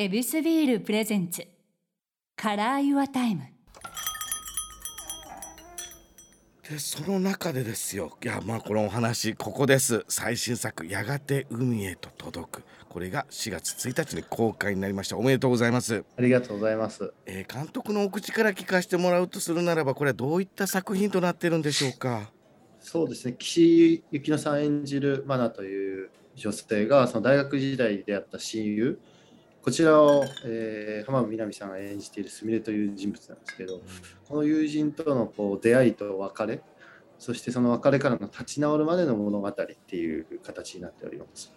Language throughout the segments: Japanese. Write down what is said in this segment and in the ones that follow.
ヱビスビール presents。Color Your Time。でその中でですよ。いやまあこのお話ここです。最新作「やがて海へと届く」これが4月1日に公開になりました。おめでとうございます、ありがとうございます。えー監督のお口から聞かせてもらうとするならばこれはどういった作品となってるんでしょうか？そうですね、岸井ゆきのさん演じるマナという女性が、その大学時代であった親友、こちらを、えー浜辺美波さんが演じているすみれという人物なんですけど、この友人とのこう出会いと別れ、そしてその別れからの立ち直るまでの物語っていう形になっております。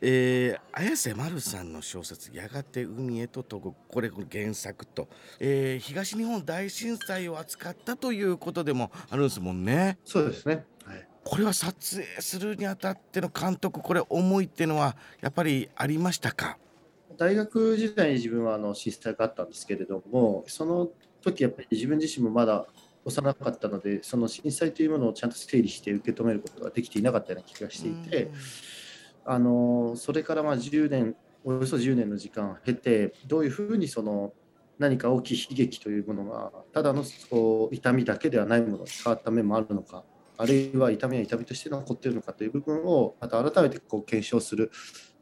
えー綾瀬丸さんの小説「やがて海へと届く」これこれ原作と、えー東日本大震災を扱ったということでもあるんですもんね。そうですね。はいこれは撮影するにあたっての監督これ思いっていうのはやっぱりありましたか？大学時代に自分はあの震災があったんですけれどもその時やっぱり自分自身もまだ幼かったのでその震災というものをちゃんと整理して受け止めることができていなかったような気がしていてあのそれからまあ10年およそ10年の時間を経てどういうふうにその何か大きい悲劇というものがただのこう痛みだけではないものに変わった面もあるのかあるいは痛みは痛みとして残っているのかという部分をまた改めてこう検証する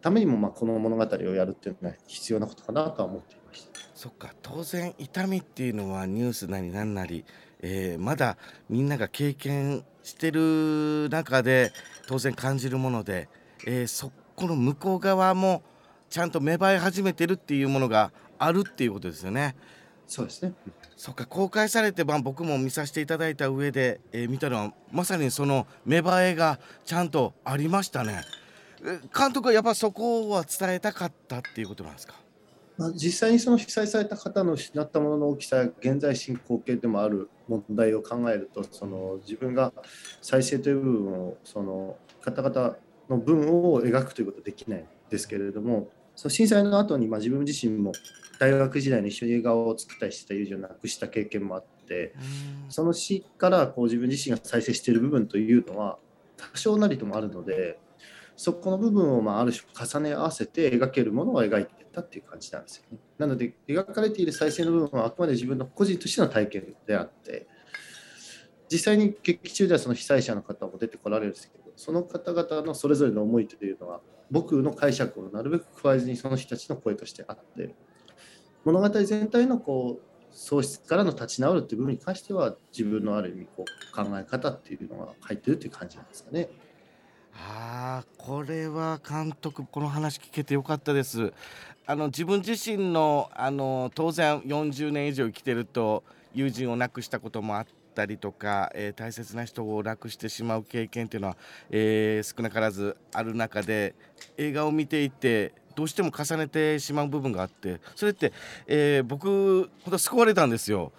ためにもまあこの物語をやるっていうのが必要なことかなとは思っていました。そっか当然痛みっていうのはニュースなりなんなり、えーまだみんなが経験してる中で当然感じるもので、えーそこの向こう側もちゃんと芽生え始めてるっていうものがあるっていうことですよね。そうですね。そっか公開されて、まあ、僕も見させていただいた上で、えー見たのはまさにその芽生えがちゃんとありましたね。え監督はやっぱそこは伝えたかったっていうことなんですか？まあ、実際にその被災された方の失ったものの大きさ現在進行形でもある問題を考えるとその自分が再生という部分をその方々の分を描くということはできないんですけれどもその震災の後にまあ自分自身も大学時代に一緒に映画を作ったりしてた友人を亡くした経験もあってその死からこう自分自身が再生している部分というのは多少なりともあるのでそこの部分をまあある種重ね合わせて描けるものを描いていったっていう感じなんですよね。なので描かれている再生の部分はあくまで自分の個人としての体験であって実際に劇中ではその被災者の方も出てこられるんですけどその方々のそれぞれの思いというのは僕の解釈をなるべく加えずにその人たちの声としてあって物語全体のこう喪失からの立ち直るっていう部分に関しては自分のある意味こう考え方っていうのが入ってるっていう感じなんですかね。あーこれは監督この話聞けてよかったですあの自分自身のあの当然40年以上生きてると友人を亡くしたこともあったりとか、えー大切な人を亡くしてしまう経験っていうのは、えー少なからずある中で映画を見ていてどうしても重ねてしまう部分があってそれって、えー僕本当救われたんですよ。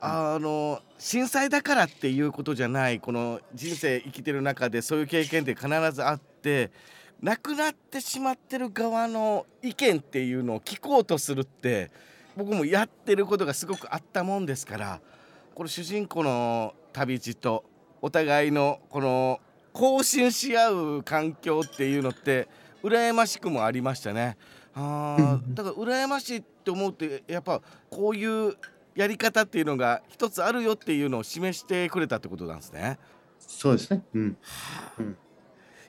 あの震災だからっていうことじゃないこの人生生きてる中でそういう経験って必ずあって亡くなってしまってる側の意見っていうのを聞こうとするって僕もやってることがすごくあったもんですからこの主人公の旅路とお互いのこの更新し合う環境っていうのって羨ましくもありましたね。あーだから羨ましいって思うってやっぱこういうやり方っていうのが一つあるよっていうのを示してくれたってことなんですね。そうですね。うん。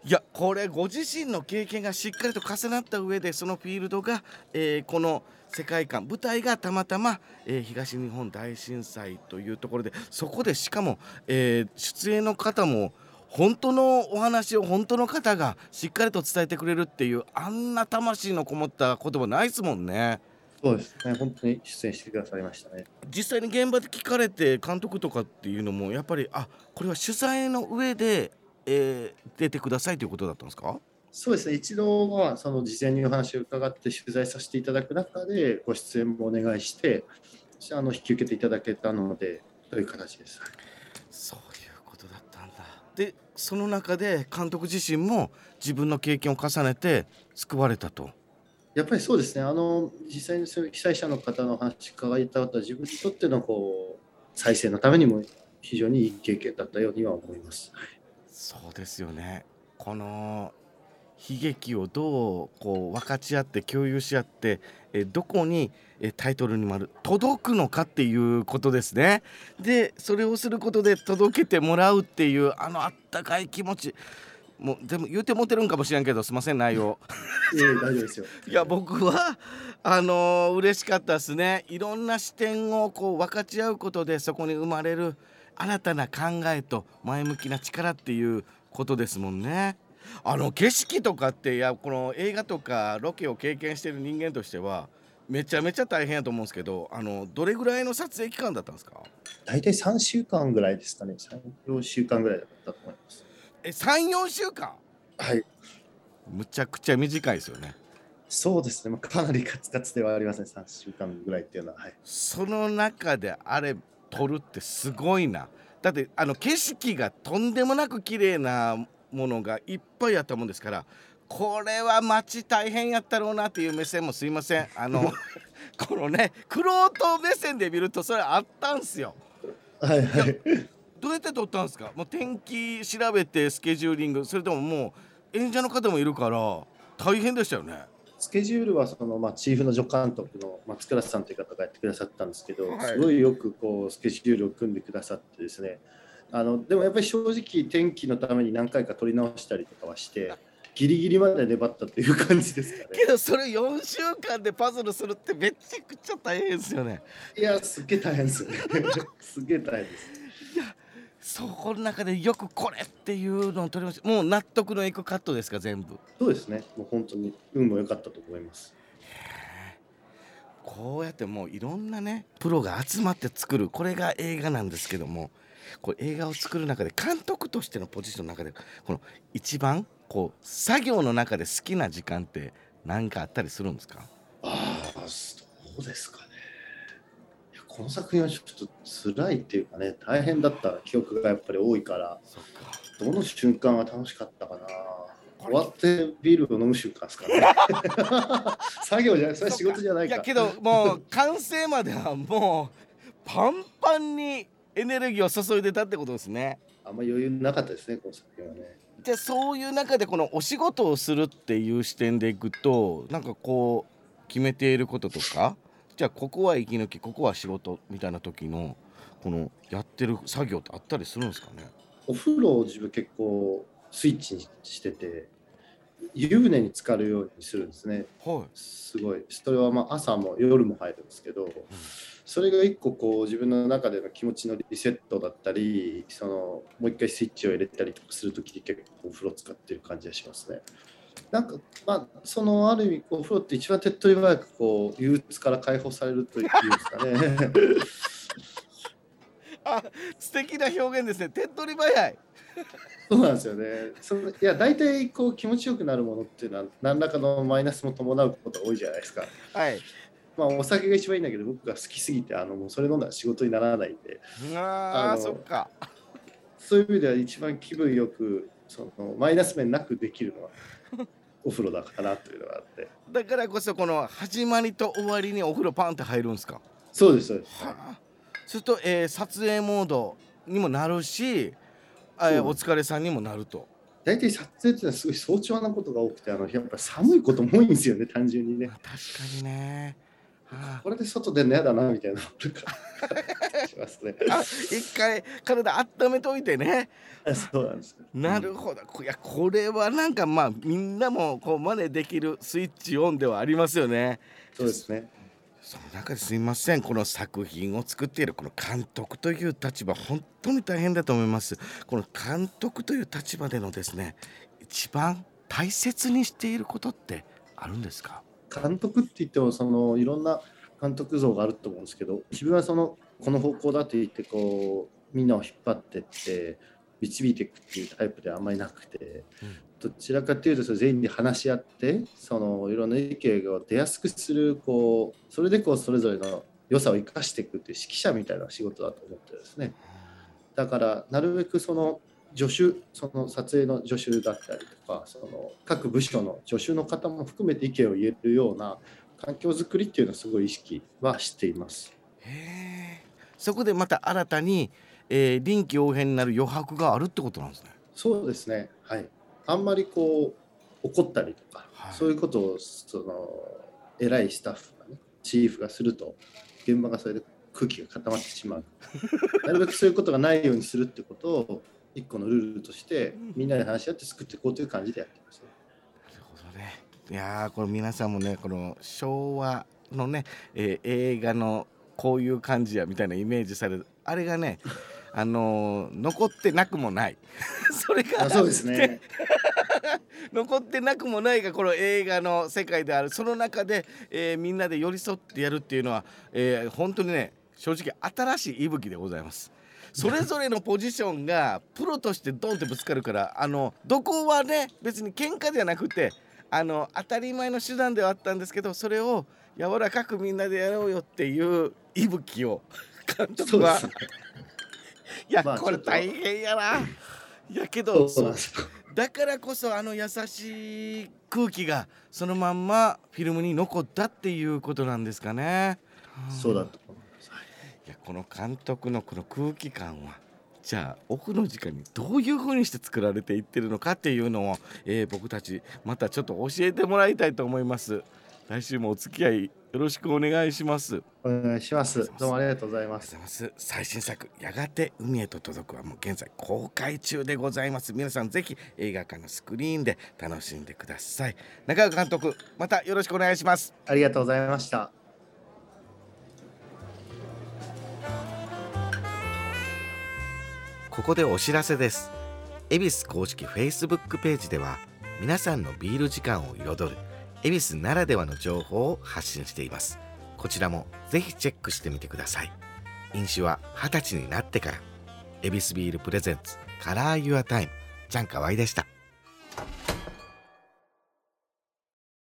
いやこれご自身の経験がしっかりと重なった上でそのフィールドが、えーこの世界観舞台がたまたま、えー東日本大震災というところでそこでしかも、えー出演の方も本当のお話を本当の方がしっかりと伝えてくれるっていうあんな魂のこもった言葉ないですもんね。そうですね。本当に出演してくださいましたね。実際に現場で聞かれて監督とかっていうのもやっぱりあこれは取材の上で、えー出てくださいということだったんですか？そうですね。一度はその事前にお話を伺って取材させていただく中でご出演もお願いして、あの引き受けていただけたのでという形です。はいそういうことだったんだでその中で監督自身も自分の経験を重ねて救われたとやっぱりそうですね。あの実際にそういう被災者の方の話伺いたかった自分にとってのこう再生のためにも非常にいい経験だったようには思います。そうですよねこの悲劇をどうこう分かち合って共有し合ってえどこにえタイトルにもある届くのかっていうことですね。でそれをすることで届けてもらうっていうあのあったかい気持ちもうでも言うてもてるんかもしれんけどすいません内容。ええ大丈夫ですよ。いや僕はあのー嬉しかったですねいろんな視点をこう分かち合うことでそこに生まれる新たな考えと前向きな力っていうことですもんね。あの景色とかっていやこの映画とかロケを経験してる人間としてはめちゃめちゃ大変やと思うんですけどあのどれぐらいの撮影期間だったんですか？大体3週間ぐらいですかね。3、4週間ぐらいだったと思います。え34週間？はい。むちゃくちゃ短いですよね。そうですね。まあかなりカツカツではありますね。3週間ぐらいっていうのは。はい。その中であれ撮るってすごいなだってあの景色がとんでもなく綺麗なものがいっぱいあったもんですからこれは街大変やったろうなっていう目線もすいませんあの このね玄人目線で見るとそれあったんすよはいはい。どうやって撮ったんですか？もう天気調べてスケジューリングそれとももう演者の方もいるから大変でしたよね。スケジュールはその、まあ、チーフの助監督の松倉さんという方がやってくださったんですけど、はい。すごいよくこうスケジュールを組んでくださってですね。あのでもやっぱり正直天気のために何回か撮り直したりとかはしてギリギリまで粘ったという感じですかね。けどそれ4週間でパズルするってめちゃくちゃ大変ですよね。いやすっげえ大変です。よ ねすっげえ大変ですそこの中でよくこれっていうのを取りました。もう納得のいくカットですか全部？そうですね。もう本当に運も良かったと思います。こうやってもういろんなねプロが集まって作る。これが映画なんですけどもこれ映画を作る中で監督としてのポジションの中でこの一番こう作業の中で好きな時間って何かあったりするんですか？ああそうですかこの作品はちょっと辛いっていうかね大変だった記憶がやっぱり多いからどの瞬間が楽しかったかな。終わってビールを飲む瞬間ですかね。作業じゃないそれは仕事じゃないかいやけどもう完成まではもうパンパンにエネルギーを注いでたってことですね。あんま余裕なかったですねこの作品はね。でそういう中でこのお仕事をするっていう視点でいくとなんかこう決めていることとかじゃあここは息抜きここは仕事みたいな時のこのやってる作業ってあったりするんですかね？お風呂を自分結構スイッチにしてて湯船に浸かるようにするんですね。はい。すごい。それはまあ朝も夜も入るんですけど、それが一個こう自分の中での気持ちのリセットだったりそのもう一回スイッチを入れたりとかする時に結構お風呂使ってる感じがしますね。なんかまあそのある意味こうお風呂って一番手っ取り早くこう憂鬱から解放されるというんですかね。あ素敵な表現ですね手っ取り早いそうなんですよね。そのいや大体こう気持ちよくなるものっていうのは何らかのマイナスも伴うことが多いじゃないですか。はいまあお酒が一番いいんだけど僕が好きすぎてあのもうそれ飲んだら仕事にならないんで。あーあのそっかそういう意味では一番気分よくそのマイナス面なくできるのは お風呂だからなというのがあって。だからこそこの始まりと終わりにお風呂パンって入るんですか？そうですそうです、はあ。すると、えー撮影モードにもなるし、あえお疲れさんにもなると。大体撮影っていうのはすごい早朝なことが多くてあのやっぱ寒いことも多いんですよね単純にね。確かにね。はこれで外出るの嫌だなみたいなしますね。一回体温めといてね。そうなんですよ。なるほど。こいやこれはなんかまあみんなもこう真似できるスイッチオンではありますよね。そうですね。その中ですみません。この作品を作っているこの監督という立場本当に大変だと思います。この監督という立場でのですね一番大切にしていることってあるんですか？監督って言ってもそのいろんな監督像があると思うんですけど自分はそのこの方向だと言ってこうみんなを引っ張ってって導いていくっていうタイプではあんまりなくて、どちらかというと全員で話し合ってそのいろんな意見が出やすくするこうそれでこうそれぞれの良さを生かしていくっていう指揮者みたいな仕事だと思ってですね。だからなるべくその助手その撮影の助手だったりとかその各部署の助手の方も含めて意見を言えるような環境づくりっていうのはすごい意識はしています。へえそこでまた新たに、えー臨機応変になる余白があるってことなんですねそうですね。はい。あんまりこう怒ったりとか、はいそういうことをその偉いスタッフがねチーフがすると現場がそれで空気が固まってしまうなるべくそういうことがないようにするってことを一個のルールとしてみんなで話し合って作っていこうという感じでやってます、ね、なるほどね。いやーこれ皆さんもねこの昭和のね、えー映画のこういう感じやみたいなイメージされる。あれがね あのー残ってなくもない。それがあそうですね。残ってなくもないがこの映画の世界である。その中で、えーみんなで寄り添ってやるっていうのは、えー本当にね正直新しい息吹でございます。それぞれのポジションがプロとしてドンってぶつかるからあのどこはね別に喧嘩ではなくてあの当たり前の手段ではあったんですけどそれを柔らかくみんなでやろうよっていう息吹を監督は、いや、まあこれ大変やな。いやけどだからこそあの優しい空気がそのまんまフィルムに残ったっていうことなんですかね。そうだと思いやこの監督のこの空気感はじゃあオフの時間にどういう風にして作られていってるのかっていうのを、えー僕たちまたちょっと教えてもらいたいと思います。来週もお付き合いよろしくお願いします。お願いします。どうもありがとうございます。ます。最新作「やがて海へと届く」はもう現在公開中でございます。皆さんぜひ映画館のスクリーンで楽しんでください。中川監督またよろしくお願いします。ありがとうございましたここでお知らせです。ヱビス公式 Facebook ページでは皆さんのビール時間を彩るヱビスならではの情報を発信しています。こちらもぜひチェックしてみてください。飲酒は二十歳になってから。ヱビスビール presents Color Your Time チャンカワイでした。